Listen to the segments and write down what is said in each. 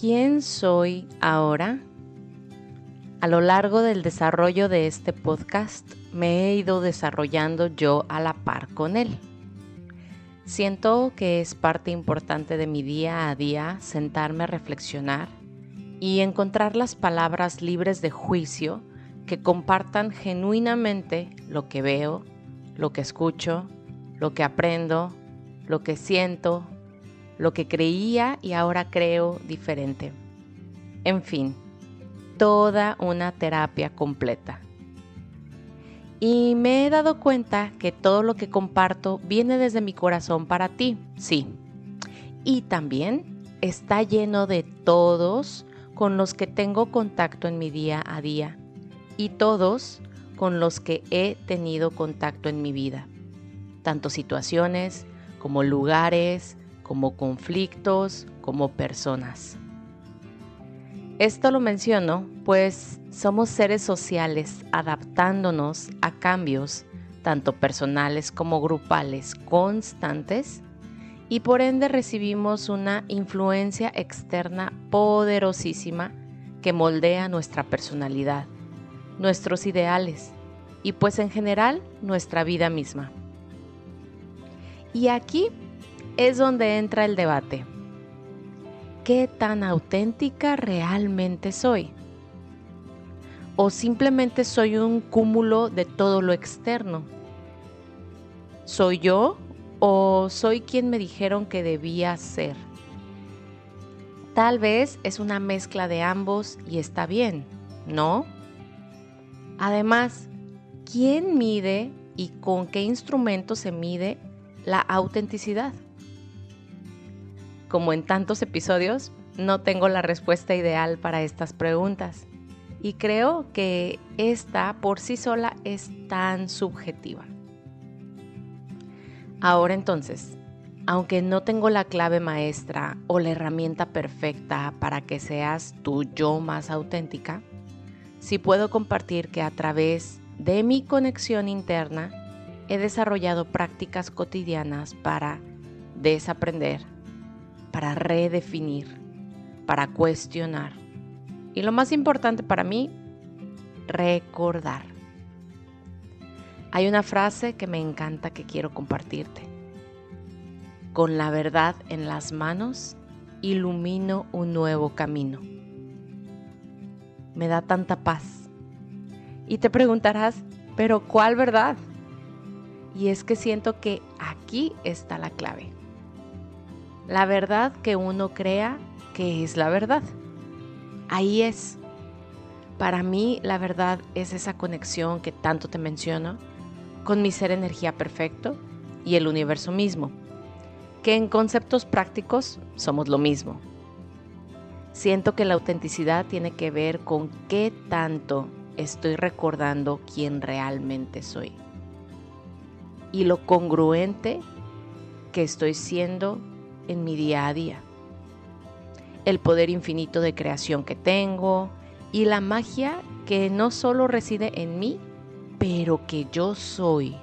¿Quién soy ahora? A lo largo del desarrollo de este podcast me he ido desarrollando yo a la par con él. Siento que es parte importante de mi día a día sentarme a reflexionar y encontrar las palabras libres de juicio que compartan genuinamente lo que veo, lo que escucho, lo que aprendo, lo que siento, lo que creía y ahora creo diferente. En fin, toda una terapia completa. Y me he dado cuenta que todo lo que comparto viene desde mi corazón para ti, sí. Y también está lleno de todos con los que tengo contacto en mi día a día y todos con los que he tenido contacto en mi vida. Tanto situaciones como lugares, como conflictos, como personas. Esto lo menciono pues somos seres sociales adaptándonos a cambios, tanto personales como grupales, constantes, y por ende recibimos una influencia externa poderosísima que moldea nuestra personalidad, nuestros ideales y pues en general nuestra vida misma. Y aquí es donde entra el debate. ¿Qué tan auténtica realmente soy? ¿O simplemente soy un cúmulo de todo lo externo? ¿Soy yo o soy quien me dijeron que debía ser? Tal vez es una mezcla de ambos y está bien, ¿no? Además, ¿quién mide y con qué instrumento se mide la autenticidad? Como en tantos episodios, no tengo la respuesta ideal para estas preguntas y creo que esta por sí sola es tan subjetiva. Ahora entonces, aunque no tengo la clave maestra o la herramienta perfecta para que seas tu yo más auténtica, sí puedo compartir que a través de mi conexión interna he desarrollado prácticas cotidianas para desaprender para redefinir, para cuestionar. Y lo más importante para mí, recordar. Hay una frase que me encanta que quiero compartirte. Con la verdad en las manos, ilumino un nuevo camino. Me da tanta paz. Y te preguntarás, pero ¿cuál verdad? Y es que siento que aquí está la clave la verdad que uno crea que es la verdad. Ahí es. Para mí la verdad es esa conexión que tanto te menciono con mi ser energía perfecto y el universo mismo, que en conceptos prácticos somos lo mismo. Siento que la autenticidad tiene que ver con qué tanto estoy recordando quién realmente soy y lo congruente que estoy siendo en mi día a día. El poder infinito de creación que tengo y la magia que no solo reside en mí, pero que yo soy.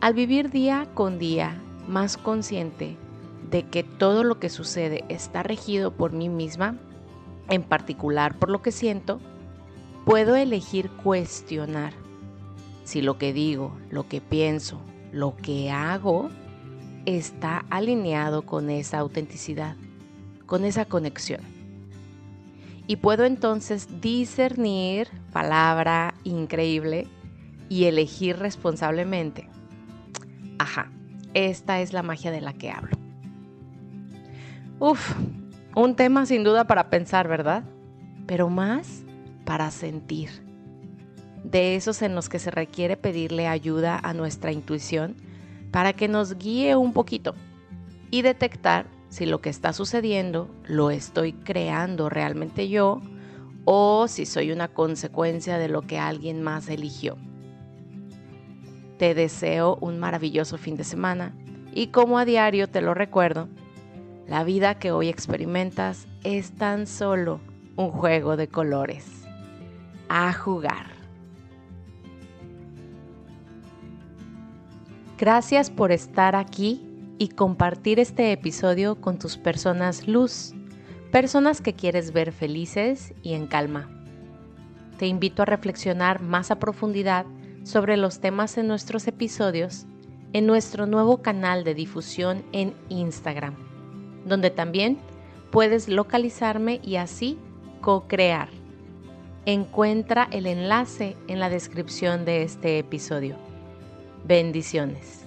Al vivir día con día más consciente de que todo lo que sucede está regido por mí misma, en particular por lo que siento, puedo elegir cuestionar si lo que digo, lo que pienso, lo que hago está alineado con esa autenticidad, con esa conexión. Y puedo entonces discernir, palabra increíble, y elegir responsablemente. Ajá, esta es la magia de la que hablo. Uf, un tema sin duda para pensar, ¿verdad? Pero más para sentir. De esos en los que se requiere pedirle ayuda a nuestra intuición para que nos guíe un poquito y detectar si lo que está sucediendo lo estoy creando realmente yo o si soy una consecuencia de lo que alguien más eligió. Te deseo un maravilloso fin de semana y como a diario te lo recuerdo, la vida que hoy experimentas es tan solo un juego de colores. A jugar. Gracias por estar aquí y compartir este episodio con tus personas luz, personas que quieres ver felices y en calma. Te invito a reflexionar más a profundidad sobre los temas en nuestros episodios en nuestro nuevo canal de difusión en Instagram, donde también puedes localizarme y así co-crear. Encuentra el enlace en la descripción de este episodio. Bendiciones.